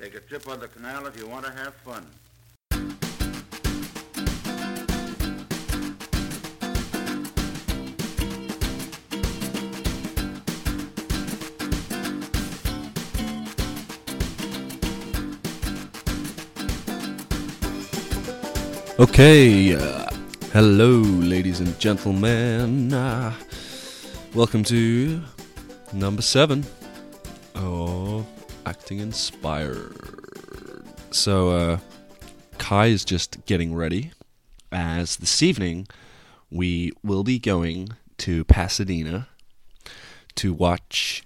Take a trip on the canal if you want to have fun. Okay, uh, hello, ladies and gentlemen. Uh, welcome to number seven of Acting Inspired. So, uh, Kai is just getting ready, as this evening we will be going to Pasadena to watch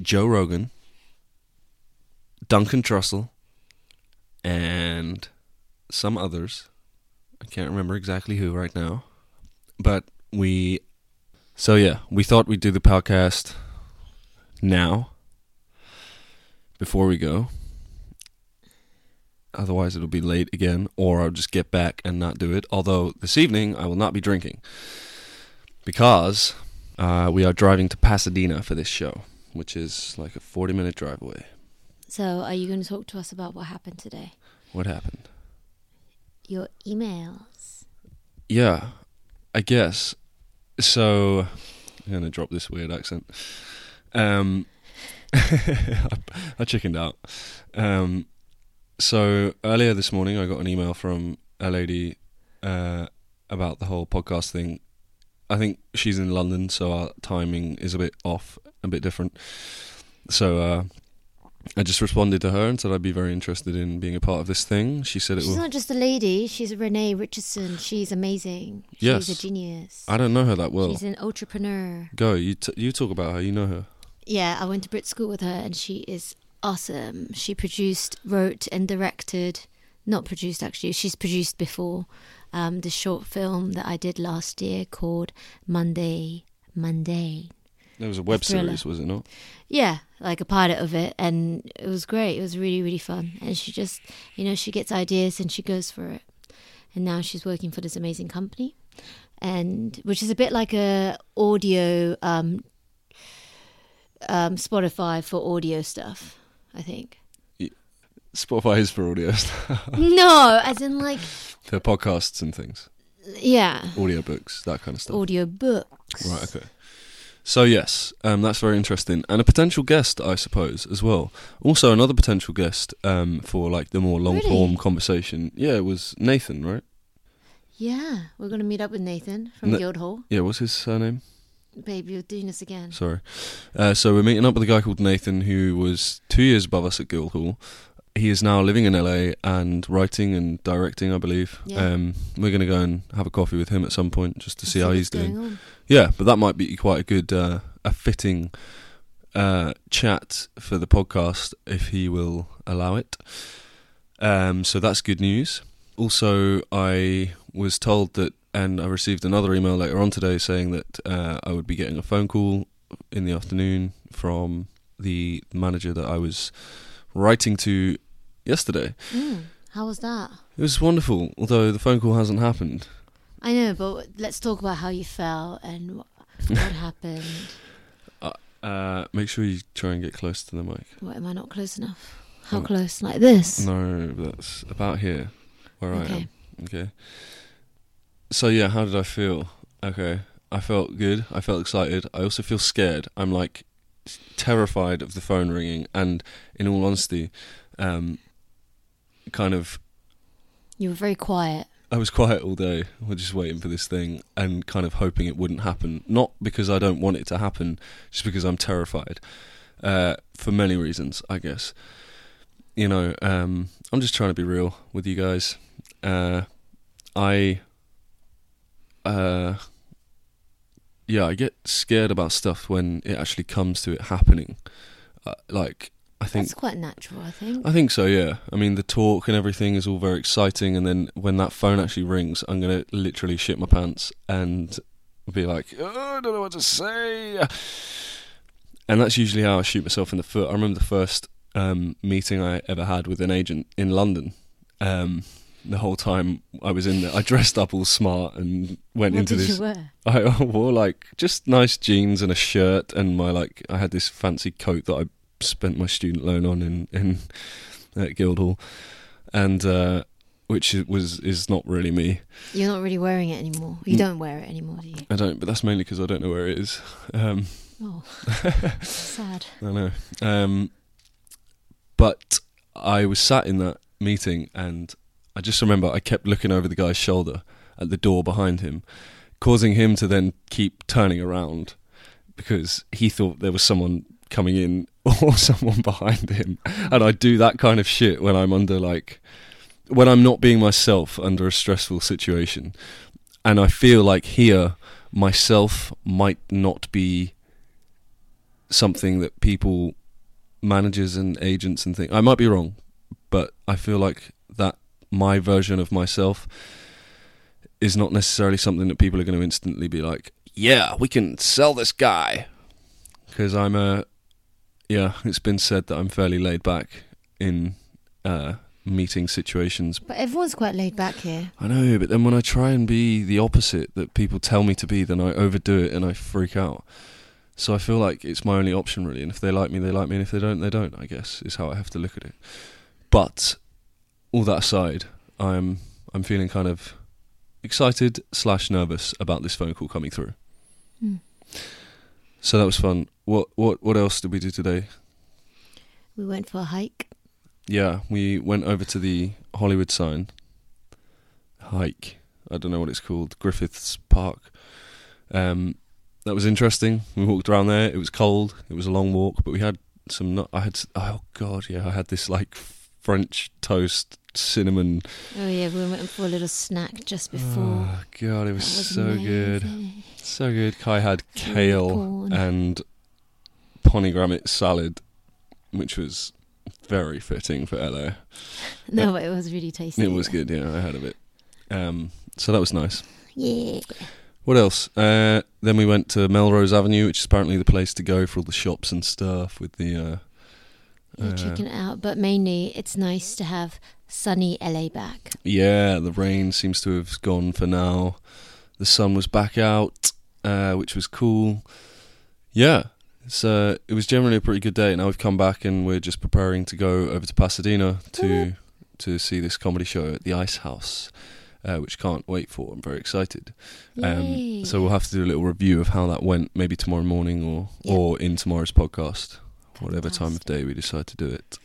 Joe Rogan, Duncan Trussell, and some others. I can't remember exactly who right now. But we. So, yeah, we thought we'd do the podcast now before we go. Otherwise, it'll be late again, or I'll just get back and not do it. Although, this evening, I will not be drinking because uh, we are driving to Pasadena for this show, which is like a 40 minute drive away. So, are you going to talk to us about what happened today? What happened? Your emails. Yeah, I guess. So I'm gonna drop this weird accent. Um, I chickened out. Um, so earlier this morning, I got an email from a lady uh, about the whole podcast thing. I think she's in London, so our timing is a bit off, a bit different. So uh, I just responded to her and said I'd be very interested in being a part of this thing. She said it She's will. not just a lady. She's Renee Richardson. She's amazing. She's Yes. a genius. I don't know her that well. She's an entrepreneur. Go, you t- you talk about her. You know her. Yeah, I went to Brit School with her, and she is awesome. She produced, wrote, and directed. Not produced actually. She's produced before um, the short film that I did last year called Monday Monday. There was a web thriller. series, was it not? Yeah, like a pilot of it, and it was great. It was really, really fun. And she just, you know, she gets ideas and she goes for it. And now she's working for this amazing company, and which is a bit like a audio um, um, Spotify for audio stuff. I think. Spotify is for audio stuff. no, as in like for podcasts and things, yeah, audiobooks, that kind of stuff. audio books. Right, okay. So yes, um, that's very interesting, and a potential guest, I suppose, as well. Also, another potential guest um, for like the more long form Really? conversation. Yeah, it was Nathan, right? Yeah, we're gonna meet up with Nathan from No- Guildhall. Yeah, what's his surname? Babe, you're doing this again. Sorry. Uh, so we're meeting up with a guy called Nathan who was two years above us at Guildhall. He is now living in LA and writing and directing, I believe. Yeah. Um, we're going to go and have a coffee with him at some point just to see how he's doing. on. Yeah, but that might be quite a good, uh, a fitting uh, chat for the podcast if he will allow it. Um, so that's good news. Also, I was told that, and I received another email later on today saying that uh, I would be getting a phone call in the afternoon from the manager that I was writing to yesterday. Mm, how was that? It was wonderful, although the phone call hasn't happened. I know, but let's talk about how you felt and what, what happened. Uh, make sure you try and get close to the mic. What am I not close enough? How Oh. close? Like this? No, that's about here, where I am. Okay. So yeah, how did I feel? Okay, I felt good. I felt excited. I also feel scared. I'm like terrified of the phone ringing, and in all honesty, um, kind of You were very quiet. I was quiet all day. We're just waiting for this thing and kind of hoping it wouldn't happen. Not because I don't want it to happen, just because I'm terrified. Uh, for many reasons, I guess. You know, um, I'm just trying to be real with you guys. Uh, I, uh, yeah, I get scared about stuff when it actually comes to it happening. Uh, like, I think That's quite natural, I think. I think so, yeah. I mean, the talk and everything is all very exciting, and then when that phone actually rings, I'm going to literally shit my pants and be like, oh, I don't know what to say. And that's usually how I shoot myself in the foot. I remember the first um, meeting I ever had with an agent in London. Um, the whole time I was in there, I dressed up all smart and went what into did this. you wear? I wore like just nice jeans and a shirt, and my like I had this fancy coat that I spent my student loan on in in at Guildhall, and uh, which was is not really me. You're not really wearing it anymore. You don't wear it anymore, do you? I don't, but that's mainly because I don't know where it is. Um, Oh, sad. I know. Um, but I was sat in that meeting, and I just remember I kept looking over the guy's shoulder at the door behind him, causing him to then keep turning around because he thought there was someone coming in or someone behind him. And I do that kind of shit when I'm under like when I'm not being myself under a stressful situation. And I feel like here myself might not be something that people managers and agents and things I might be wrong, but I feel like my version of myself is not necessarily something that people are going to instantly be like, "Yeah, we can sell this guy." Because I'm a yeah, it's been said that I'm fairly laid back in uh, meeting situations. But everyone's quite laid back here. I know, but then when I try and be the opposite that people tell me to be, then I overdo it and I freak out. So I feel like it's my only option really, and if they like me, they like me, and if they don't, they don't. I guess is how I have to look at it. But all that aside, I'm I'm feeling kind of excited slash nervous about this phone call coming through. Hmm. So that was fun. What what what else did we do today? We went for a hike. Yeah, we went over to the Hollywood sign hike. I don't know what it's called, Griffiths Park. Um, that was interesting. We walked around there. It was cold. It was a long walk, but we had some. I had. Oh god, yeah, I had this like French toast cinnamon. Oh yeah, we went for a little snack just before. Oh god, it was, was so good, so good. Kai had kale corn. and pomegranate salad, which was very fitting for LA. No, but it was really tasty. It was good, yeah. I had a bit. Um, so that was nice. Yeah. What else? Uh, then we went to Melrose Avenue, which is apparently the place to go for all the shops and stuff. With the uh, uh, checking it out. But mainly, it's nice to have sunny LA back. yeah, the rain seems to have gone for now. The sun was back out, uh, which was cool. Yeah, it's uh, it was generally a pretty good day. Now we've come back and we're just preparing to go over to Pasadena to to see this comedy show at the Ice House, uh, which can't wait for. I'm very excited. Um, so we'll have to do a little review of how that went, maybe tomorrow morning or Yeah. or in tomorrow's podcast, whatever time of day we decide to do it.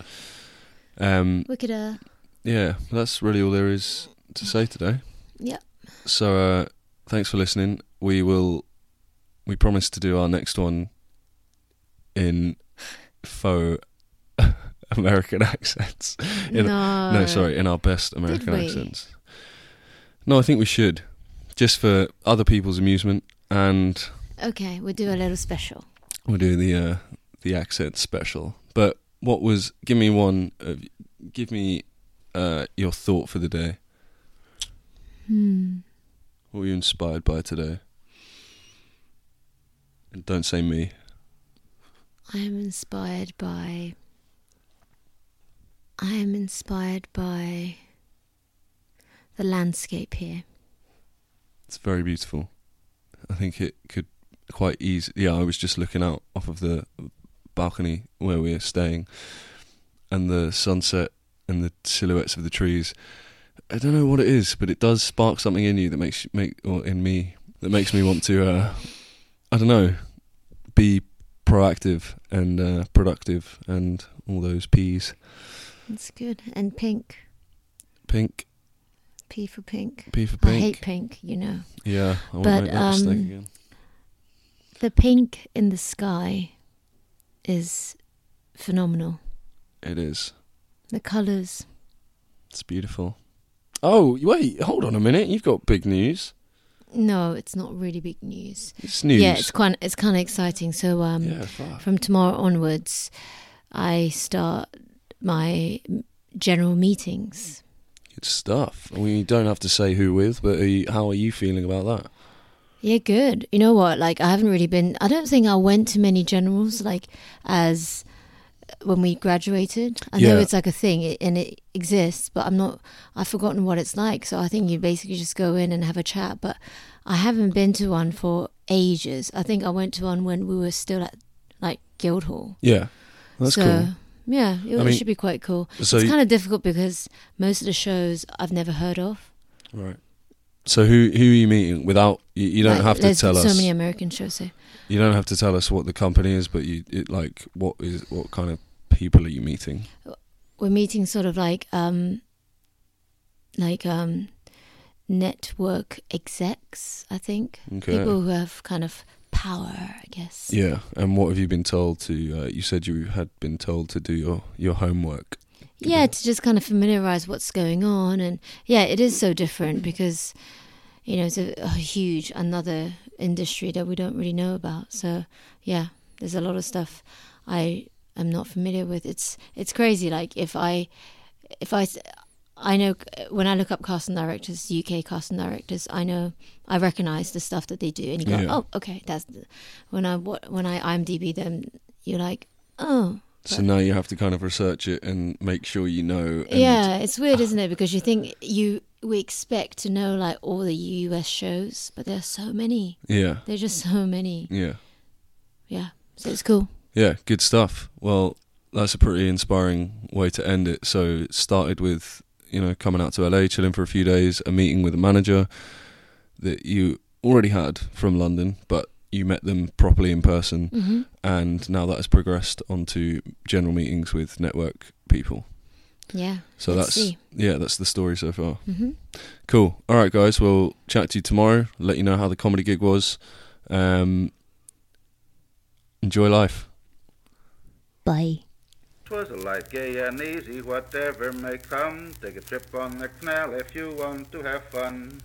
Um, we could, uh, yeah, that's really all there is to say today. yeah. So uh, thanks for listening. We will. We promise to do our next one in faux American accents. In- no. No, sorry, in our best American accents. No, I think we should, just for other people's amusement, and Okay, we'll do a little special. we'll do the uh, the accent special. But what was? Give me one. Of, give me uh, your thought for the day. Hmm. What were you inspired by today? And don't say me. I am inspired by. I am inspired by the landscape here. It's very beautiful. I think it could quite easy. Yeah, I was just looking out off of the balcony where we're staying, and the sunset and the silhouettes of the trees. I don't know what it is, but it does spark something in you that makes make or in me that makes me want to. Uh, I don't know, be proactive and uh, productive and all those P's. It's good. And pink. Pink, P for pink. P for pink. I hate pink, you know. Yeah, I won't But, make that mistake um, again. The pink in the sky is phenomenal. It is. The colours. It's beautiful. Oh, wait, hold on a minute. You've got big news. No, it's not really big news. It's news. Yeah, it's quite it's kind of exciting. So um, yeah, from tomorrow onwards, I start my general meetings. Good stuff. We don't have to say who with, but are you, how are you feeling about that? Yeah, good. You know what? Like, I haven't really been. I don't think I went to many generals like as when we graduated. I know it's like a thing and it exists, but I'm not. I've forgotten what it's like. So I think you basically just go in and have a chat. But I haven't been to one for ages. I think I went to one when we were still at like Guildhall. Yeah, that's so cool. Yeah, it, I mean, should be quite cool. So it's kind of difficult because most of the shows I've never heard of. right. So who who are you meeting? Without you, you don't Like, have to tell so us. So many American shows. So You don't have to tell us what the company is, but you it like what is what kind of people are you meeting? we're meeting sort of like um, like um, network execs. I think Okay. people who have kind of power. I guess. Yeah, and what have you been told to? Uh, you said you had been told to do your your homework. Yeah to just kind of familiarize what's going on and yeah it is so different because you know it's a, a huge another industry that we don't really know about. So yeah there's a lot of stuff i am not familiar with. It's it's crazy like if i if i i know when i look up casting directors uk casting directors i know i recognize the stuff that they do and you go Yeah. oh okay that's when i when i imdb them you're like oh So But- now you have to kind of research it and make sure you know. Yeah, it's weird, isn't it? Because you think you we expect to know like all the US shows, but there are so many. Yeah. There are just so many. Yeah. Yeah, so it's cool. Yeah. Good stuff. Well, that's a pretty inspiring way to end it. So it started with you know coming out to LA, chilling for a few days, a meeting with a manager that you already had from London, but you met them properly in person, hmm and now that has progressed onto general meetings with network people. Yeah. So let's that's see. yeah, that's the story so far. hmm Cool. All right, guys. We'll chat to you tomorrow. Let you know how the comedy gig was. Um, enjoy life. Bye. 'Twas a life gay and easy, whatever may come. Take a trip on the canal if you want to have fun. fun, fun.